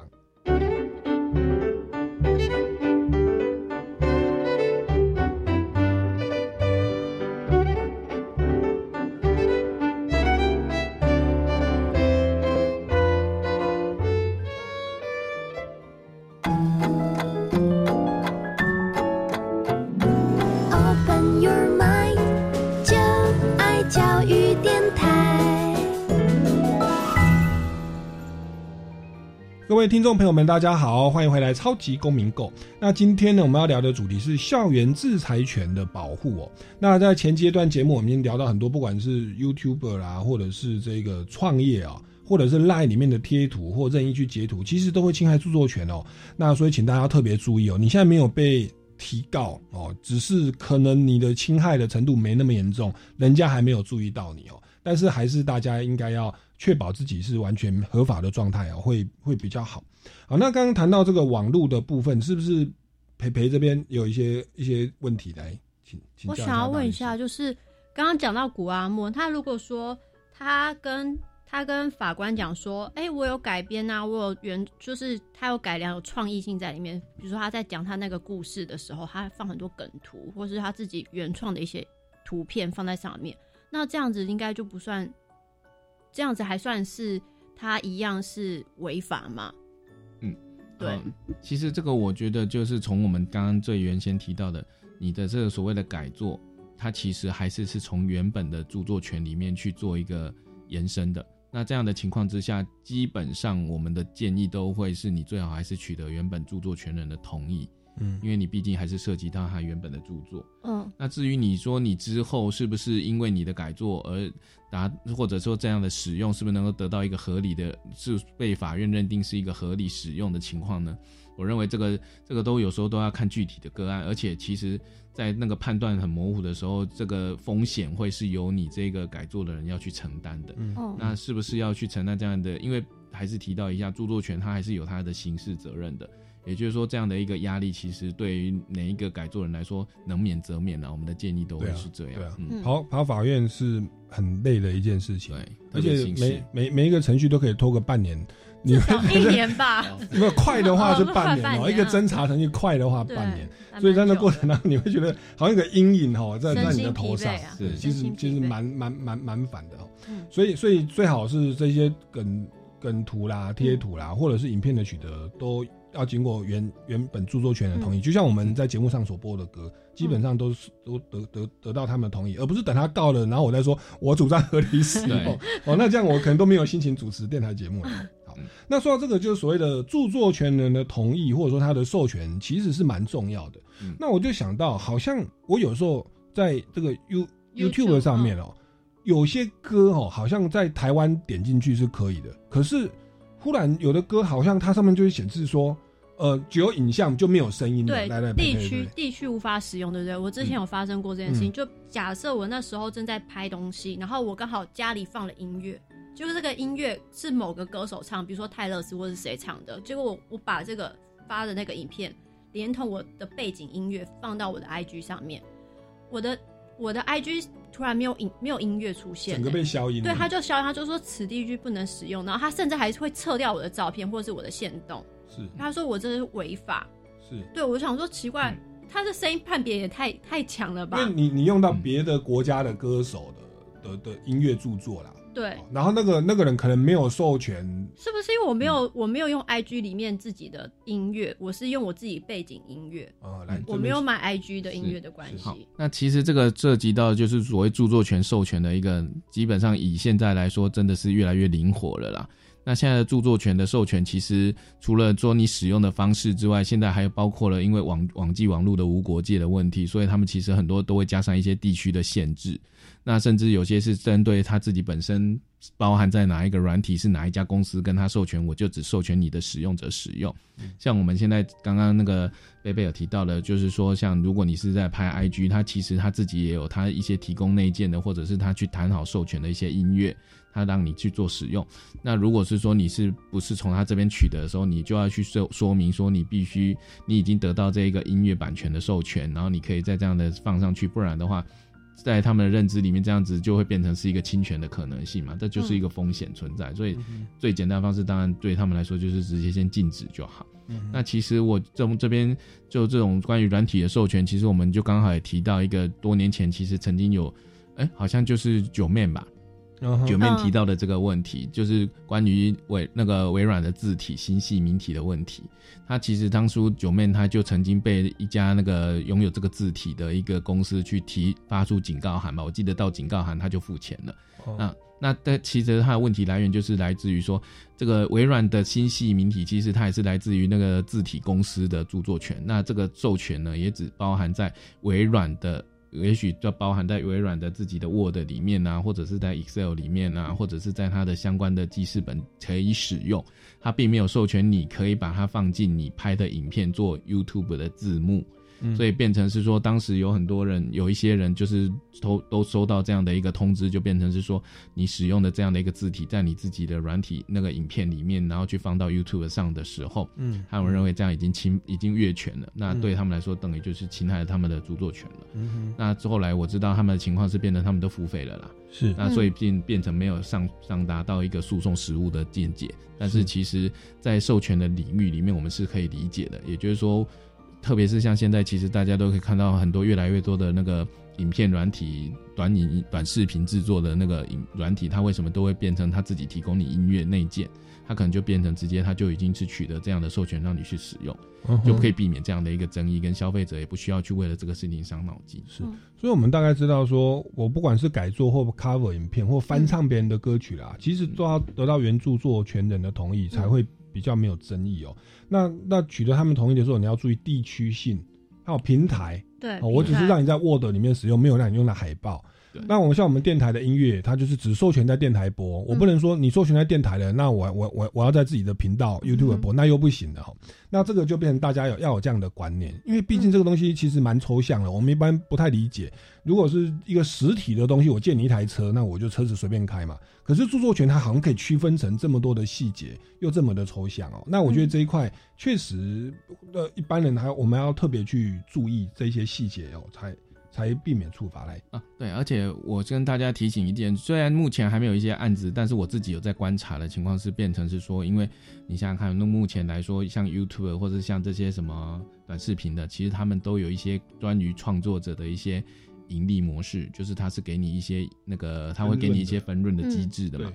听众朋友们，大家好，欢迎回来《超级公民购》。那今天呢，我们要聊的主题是校园制裁权的保护哦。那在前阶段节目，我们已经聊到很多，不管是 YouTuber 啦，或者是这个创业啊，或者是 Line 里面的贴图或任意去截图，其实都会侵害著作权哦。那所以请大家特别注意哦，你现在没有被提告哦，只是可能你的侵害的程度没那么严重，人家还没有注意到你哦。但是还是大家应该要确保自己是完全合法的状态哦，会会比较好。好，那刚刚谈到这个网络的部分，是不是培培这边有一些一些问题来请请教我想要问一下下，就是刚刚讲到古阿莫，他如果说他跟他跟法官讲说，哎、我有改编啊，我有原，就是他有改良，有创意性在里面。比如说他在讲他那个故事的时候，他放很多梗图，或是他自己原创的一些图片放在上面，那这样子应该就不算，这样子还算是他一样是违法吗？嗯，对嗯其实这个我觉得就是从我们刚刚最原先提到的，你的这个所谓的改作，它其实还是是从原本的著作权里面去做一个延伸的。那这样的情况之下，基本上我们的建议都会是你最好还是取得原本著作权人的同意。嗯因为你毕竟还是涉及到他原本的著作。嗯那至于你说你之后是不是因为你的改作而达，或者说这样的使用是不是能够得到一个合理的，是被法院认定是一个合理使用的情况呢？我认为这个这个都有时候都要看具体的个案，而且其实，在那个判断很模糊的时候，这个风险会是由你这个改作的人要去承担的。嗯哦那是不是要去承担这样的？因为还是提到一下，著作权它还是有它的刑事责任的。也就是说，这样的一个压力，其实对于哪一个改作人来说，能免则免了。我们的建议都会是这样。对啊嗯，跑跑法院是很累的一件事情，对，而且每每每一个程序都可以拖个半年，你至少 一年吧。如果快的话是 哦半年哦，一个侦查程序快的话半年，所以在那过程当中你会觉得好像一个阴影哦在在你的头上啊，是其实其实蛮蛮蛮蛮烦的哦嗯。所以所以最好是这些梗梗图啦、贴图啦，或者是影片的取得都。要经过原原本著作权的同意，就像我们在节目上所播的歌，基本上都是都得得得到他们的同意，而不是等他告了，然后我再说我主张合理使用。哦，那这样我可能都没有心情主持电台节目了。好，那说到这个，就是所谓的著作权人的同意，或者说他的授权，其实是蛮重要的。嗯那我就想到，好像我有时候在这个 You YouTube，YouTube 上面哦，有些歌哦，好像在台湾点进去是可以的，可是忽然有的歌好像它上面就会显示说，呃，只有影像就没有声音的。对来来，地区地区无法使用，对不对？我之前有发生过这件事情，嗯就假设我那时候正在拍东西，然后我刚好家里放了音乐，就是这个音乐是某个歌手唱，比如说泰勒斯或是谁唱的，结果我我把这个发的那个影片连同我的背景音乐放到我的 IG 上面，我的我的 IG 突然没有音没有音乐出现、整个被消音。对，他就消音，他就说此地区不能使用，然后他甚至还会撤掉我的照片或者是我的线动，是。他说我这是违法。是，对，我就想说奇怪，他的声音判别也太太强了吧？因？为你你用到别的国家的歌手的的的音乐著作啦，对，然后那个那个人可能没有授权，是不是因为我没嗯。有、我没有用 IG 里面自己的音乐，我是用我自己背景音乐，啊，来，我没有买 IG 的音乐的关系。，那其实这个涉及到就是所谓著作权授权的一个，基本上以现在来说，真的是越来越灵活了啦。那现在的著作权的授权，其实除了说你使用的方式之外，现在还有包括了因为网网际网络的无国界的问题，所以他们其实很多都会加上一些地区的限制。那甚至有些是针对他自己本身包含在哪一个软体是哪一家公司跟他授权，我就只授权你的使用者使用。像我们现在刚刚那个贝贝有提到的，就是说，像如果你是在拍 IG，他其实他自己也有他一些提供内建的，或者是他去谈好授权的一些音乐，他让你去做使用。那如果是说你是不是从他这边取得的时候，你就要去说说明说你必须你已经得到这一个音乐版权的授权，然后你可以再这样的放上去，不然的话。在他们的认知里面，这样子就会变成是一个侵权的可能性嘛，这就是一个风险存在。所以最简单的方式，当然对他们来说就是直接先禁止就好。那其实我从这边就这种关于软体的授权，其实我们就刚好也提到一个多年前，其实曾经有，哎，好像就是九面吧，九面提到的这个问题，就是关于微那个微软的字体星系名体的问题。他其实当初九面他就曾经被一家那个拥有这个字体的一个公司去提发出警告函吧，我记得到警告函他就付钱了。哦那那但其实它的问题来源就是来自于说，这个微软的星系名体其实它也是来自于那个字体公司的著作权。那这个授权呢，也只包含在微软的。也许就包含在微软的自己的 Word 里面呐，或者是在 Excel 里面呐，或者是在它的相关的记事本可以使用。它并没有授权你可以把它放进你拍的影片做 YouTube 的字幕。嗯。所以变成是说，当时有很多人，有一些人就是都都收到这样的一个通知，就变成是说，你使用的这样的一个字体在你自己的软体那个影片里面，然后去放到 YouTube 上的时候，嗯。他们认为这样已经侵已经越权了，那嗯。对他们来说等于就是侵害了他们的著作权了。嗯哼。那后来我知道他们的情况是变成他们都付费了啦，是。那所以变变成没有上上达到一个诉讼实务的见解，但是其实，在授权的领域里面，我们是可以理解的，也就是说。特别是像现在，其实大家都可以看到很多越来越多的那个影片软体、短影、短视频制作的那个影软体，它为什么都会变成它自己提供你音乐内建？它可能就变成直接它就已经是取得这样的授权让你去使用，嗯就可以避免这样的一个争议，跟消费者也不需要去为了这个事情伤脑筋。是，所以我们大概知道说，我不管是改作或 cover 影片或翻唱别人的歌曲啦，其实都要得到原著作权人的同意才会比较没有争议哦。那那取得他们同意的时候，你要注意地区性，还有平台。对哦，我只是让你在 Word 里面使用，没有让你用到海报。那我们像我们电台的音乐，它就是只授权在电台播，我不能说你授权在电台的，那我我我我要在自己的频道 YouTube 播，那又不行的哈。那这个就变成大家有要有这样的观念，因为毕竟这个东西其实蛮抽象的，我们一般不太理解。如果是一个实体的东西，我借你一台车，那我就车子随便开嘛。可是著作权它好像可以区分成这么多的细节，又这么的抽象哦。那我觉得这一块确实，呃，一般人还我们要特别去注意这些细节哦，才才避免处罚来。啊，对，而且我跟大家提醒一点，虽然目前还没有一些案子，但是我自己有在观察的情况是变成是说，因为你想想看，那目前来说，像 YouTube 或者像这些什么短视频的，其实他们都有一些关于创作者的一些盈利模式，就是他是给你一些那个，他会给你一些分润的机制的嘛。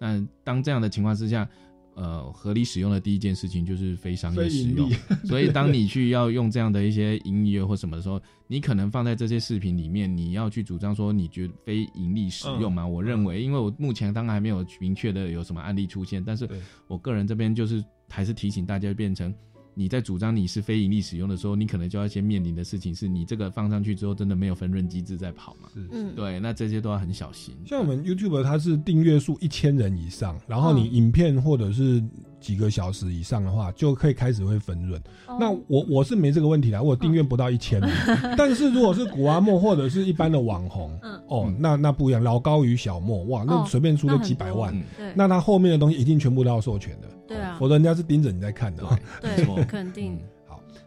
那当这样的情况之下，呃，合理使用的第一件事情就是非商业使用，所以当你去要用这样的一些音乐或什么的时候，你可能放在这些视频里面，你要去主张说你觉得非盈利使用嘛？我认为，因为我目前当然还没有明确的有什么案例出现，但是我个人这边就是还是提醒大家，变成你在主张你是非盈利使用的时候，你可能就要先面临的事情是你这个放上去之后，真的没有分润机制在跑嘛？嗯，对，那这些都要很小心。像我们 YouTube 它是订阅数一千人以上，然后哦你影片或者是几个小时以上的话，就可以开始会分润。哦。那我我是没这个问题啦，我有订阅不到一千人，但是如果是古阿莫或者是一般的网红，嗯。哦，那那不一样，老高与小莫，哇，那哦随便出都几百万。那他后面的东西一定全部都要授权的，对啊。否则人家是盯着你在看的。对，肯定。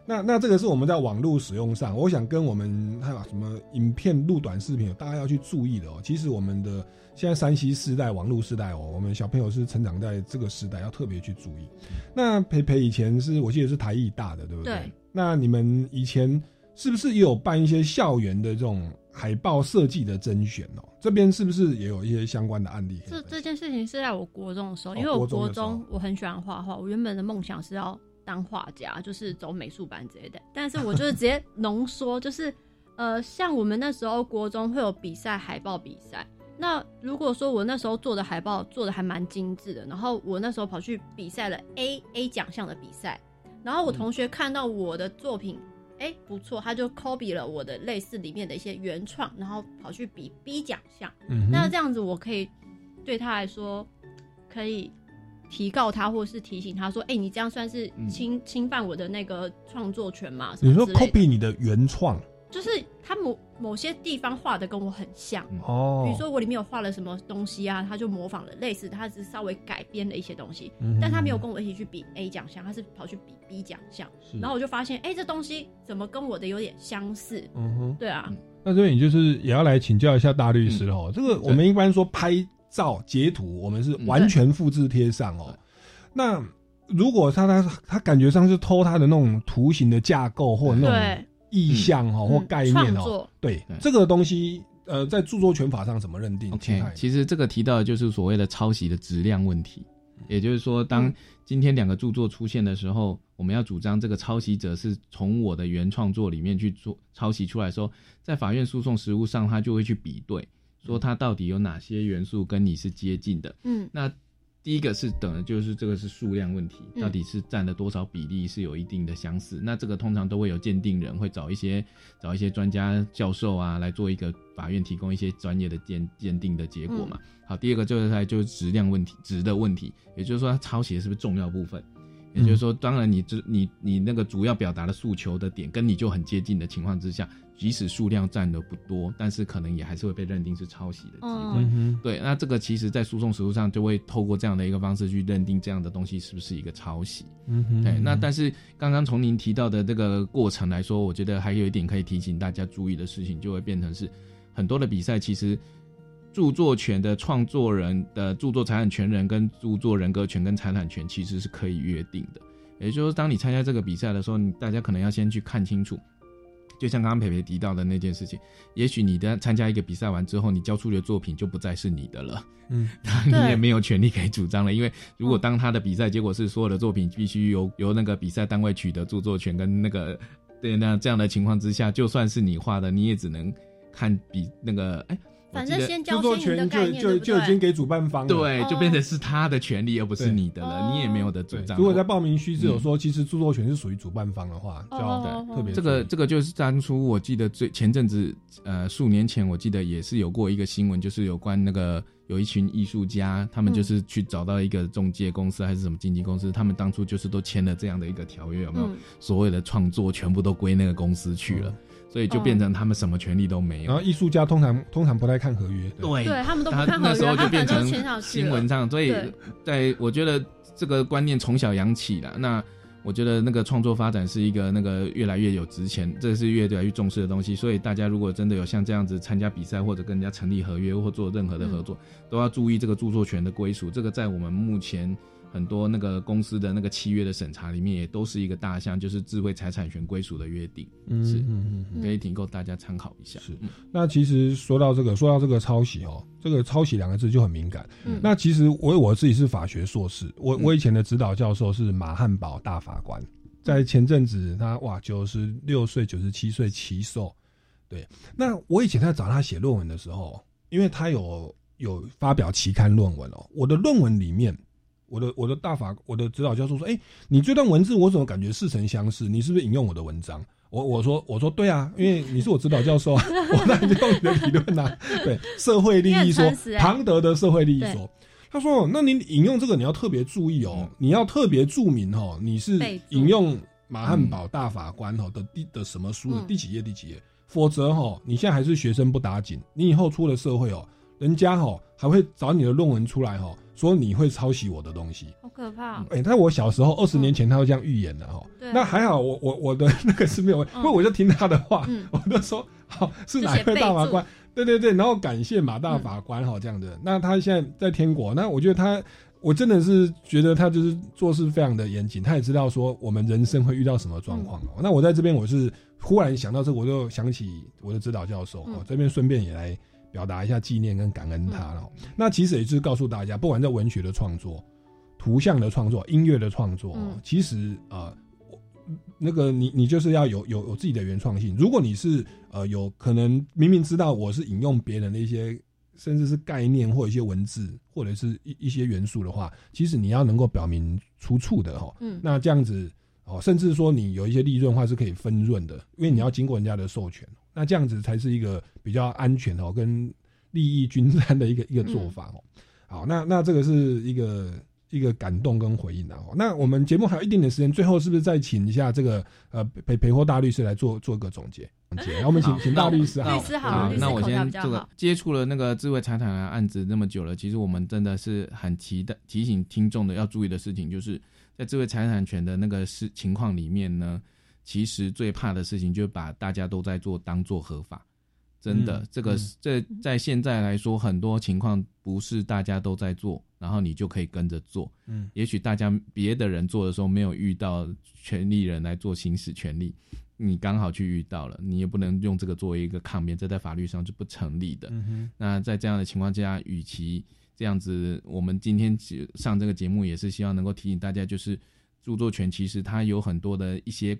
那那这个是我们在网络使用上，我想跟我们还有什么影片录短视频，大家要去注意的哦。其实我们的现在山西世代、网络时代哦，我们小朋友是成长在这个时代，要特别去注意。那培培以前是我记得是台艺大的，对不对？对那你们以前是不是也有办一些校园的这种海报设计的甄选哦？这边是不是也有一些相关的案例？这这件事情是在我国中的时候，哦因为我国中我很喜欢画画，我原本的梦想是要当画家，就是走美术班之类的。但是我就是直接浓缩，就是呃，像我们那时候国中会有比赛，海报比赛。那如果说我那时候做的海报做的还蛮精致的，然后我那时候跑去比赛了 A A 奖项的比赛，然后我同学看到我的作品，哎、不错，他就 copy 了我的类似里面的一些原创，然后跑去比 B 奖项。嗯那这样子我可以对他来说可以提告他，或是提醒他说：“哎、你这样算是侵、侵犯我的那个创作权嘛？”什你说 copy 你的原创？就是他某某些地方画的跟我很像，哦。比如说我里面有画了什么东西啊，他就模仿了类似，他只是稍微改编了一些东西，嗯但他没有跟我一起去比 A 奖项，他是跑去比 B 奖项，然后我就发现，哎、这东西怎么跟我的有点相似？嗯哼。对啊，那这边你就是也要来请教一下大律师嗯。哦。这个我们一般说拍照截图，我们是完全复制贴上哦。那如果他他他感觉上是偷他的那种图形的架构或那种意象哦或嗯概念哦对这个东西呃在著作权法上怎么认定？OK，其实这个提到的就是所谓的抄袭的质量问题，也就是说，当今天两个著作出现的时候，我们要主张这个抄袭者是从我的原创作里面去做抄袭出来的时候，在法院诉讼实务上，他就会去比对，说它到底有哪些元素跟你是接近的。嗯那第一个是等的就是这个是数量问题，嗯到底是占了多少比例是有一定的相似。那这个通常都会有鉴定人会找一些找一些专家教授啊来做一个法院提供一些专业的鉴鉴定的结果嘛。好，第二个就是它就是质量问题，质的问题，也就是说它抄袭的是不是重要部分。也就是说，当然你这你你那个主要表达的诉求的点跟你就很接近的情况之下，即使数量占的不多，但是可能也还是会被认定是抄袭的机会。嗯对，那这个其实在诉讼实务上就会透过这样的一个方式去认定这样的东西是不是一个抄袭。嗯哼对，那但是刚刚从您提到的这个过程来说，我觉得还有一点可以提醒大家注意的事情，就会变成是很多的比赛其实。著作权的创作人的著作财产权人跟著作人格权跟财产权其实是可以约定的，也就是说，当你参加这个比赛的时候，你大家可能要先去看清楚，就像刚刚培培提到的那件事情，也许你的参加一个比赛完之后，你交出的作品就不再是你的了，嗯，你也没有权利可以主张了，因为如果当他的比赛结果是所有的作品必须由由那个比赛单位取得著作权跟那个对那这样的情况之下，就算是你画的，你也只能看比那个哎。反正先著作交先赢的权就概念，对就就已经？给主办方了，对，就哦变成是他的权利，而不是你的了，你也没有的主，张。如果在报名须知有说，其实著作权是属于主办方的话，就要哦特别这个这个就是当初我记得最前阵子呃数年前，我记得也是有过一个新闻，就是有关那个有一群艺术家，他们就是去找到一个中介公司还是什么经纪公司，他们当初就是都签了这样的一个条约，有没有？嗯。所有的创作全部都归那个公司去了，所以就变成他们什么权利都没有。然后艺术家通常通常不太看合约，对对他们都不看合约那时候就变成新闻上，所以在我觉得这个观念从小养起了。那我觉得那个创作发展是一个那个越来越有值钱，这是越来越重视的东西。所以大家如果真的有像这样子参加比赛或者跟人家成立合约或做任何的合作，都要注意这个著作权的归属。这个在我们目前。很多那个公司的那个契约的审查里面，也都是一个大项，就是智慧财产权归属的约定，嗯是嗯嗯可以提供大家参考一下。是嗯那其实说到这个，说到这个抄袭哦，这个抄袭两个字就很敏感。嗯那其实我我自己是法学硕士，我我以前的指导教授是马汉堡大法官，在前阵子他哇九十六岁九十七岁奇寿，对。那我以前在找他写论文的时候，因为他有有发表期刊论文哦，我的论文里面。我的我的大法我的指导教授说：“哎、你这段文字我怎么感觉似曾相识？你是不是引用我的文章？”我我说我说对啊，因为你是我指导教授啊，我当然就用你的理论啊。对，社会利益说庞德的社会利益说，他说：“那你引用这个你要特别注意哦，你要特别注明哦，你是引用马汉堡大法官哦的第的什么书的嗯第几页第几页，否则哈，你现在还是学生不打紧，你以后出了社会哦，人家哈还会找你的论文出来哈，说你会抄袭我的东西。”好可怕。哦。哎、但我小时候，二十年前他会这样预言的哈、那还好我，我我的 那个是没有，因为我就听他的话，嗯。我就说好是哪一位大法官，对对对，然后感谢马大法官哈、这样的。那他现在在天国，那我觉得他，我真的是觉得他就是做事非常的严谨，他也知道说我们人生会遇到什么状况、哦。那我在这边我是忽然想到这个，我就想起我的指导教授，这边顺便也来表达一下纪念跟感恩他了、哦那其实也就是告诉大家，不管在文学的创作。图像的创作、音乐的创作，嗯其实呃，我那个你你就是要有有有自己的原创性。如果你是呃有可能明明知道我是引用别人的一些甚至是概念或一些文字或者是一一些元素的话，其实你要能够表明出处的哈。嗯那这样子哦，甚至说你有一些利润的话是可以分润的，因为你要经过人家的授权，那这样子才是一个比较安全哦跟利益均沾的一个一个做法哦。好，那那这个是一个一个感动跟回应啊。哦那我们节目还有一点点时间，最后是不是再请一下这个呃裴裴霍大律师来做做个总结？总结，然后我们请好请大律师那好律师好那我先这个接触了那个智慧财产的案子那么久了，其实我们真的是很期待提醒听众的要注意的事情，就是在智慧财产权的那个事情况里面呢，其实最怕的事情就是把大家都在做当做合法。真的，嗯这个嗯这在现在来说，很多情况不是大家都在做，然后你就可以跟着做。嗯也许大家别的人做的时候没有遇到权利人来做行使权利，你刚好去遇到了，你也不能用这个作为一个抗辩，这在法律上是不成立的。嗯那在这样的情况之下，与其这样子，我们今天上这个节目也是希望能够提醒大家，就是著作权其实它有很多的一些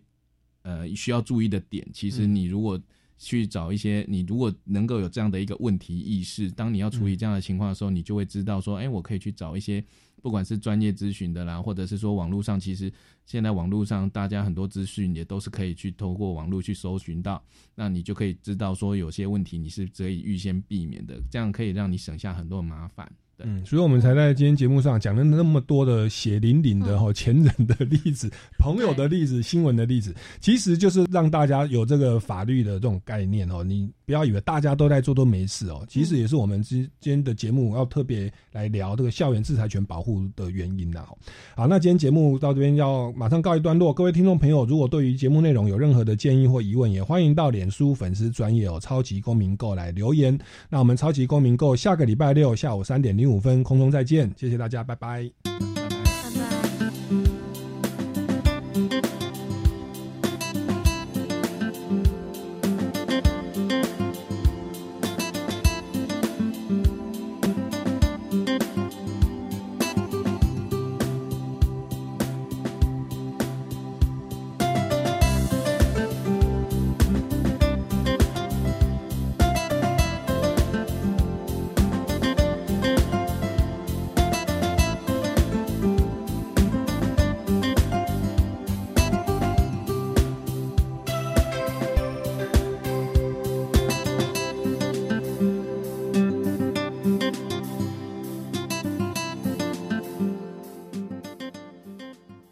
呃需要注意的点。其实嗯你如果去找一些，你如果能够有这样的一个问题意识，当你要处理这样的情况的时候，你就会知道说，哎，我可以去找一些不管是专业咨询的啦，或者是说网络上，其实现在网络上大家很多资讯也都是可以去透过网络去搜寻到，那你就可以知道说有些问题你是可以预先避免的，这样可以让你省下很多麻烦。对嗯，所以我们才在今天节目上讲了那么多的血淋淋的哈、前人的例子、朋友的例子、新闻的例子，其实就是让大家有这个法律的这种概念哦。你不要以为大家都在做都没事哦，其实也是我们之今天的节目要特别来聊这个校园制裁权保护的原因呐。好，那今天节目到这边要马上告一段落。各位听众朋友，如果对于节目内容有任何的建议或疑问，也欢迎到脸书粉丝专业哦超级公民购来留言。那我们超级公民购下个礼拜六下午三点零五分空中再见，谢谢大家，拜拜。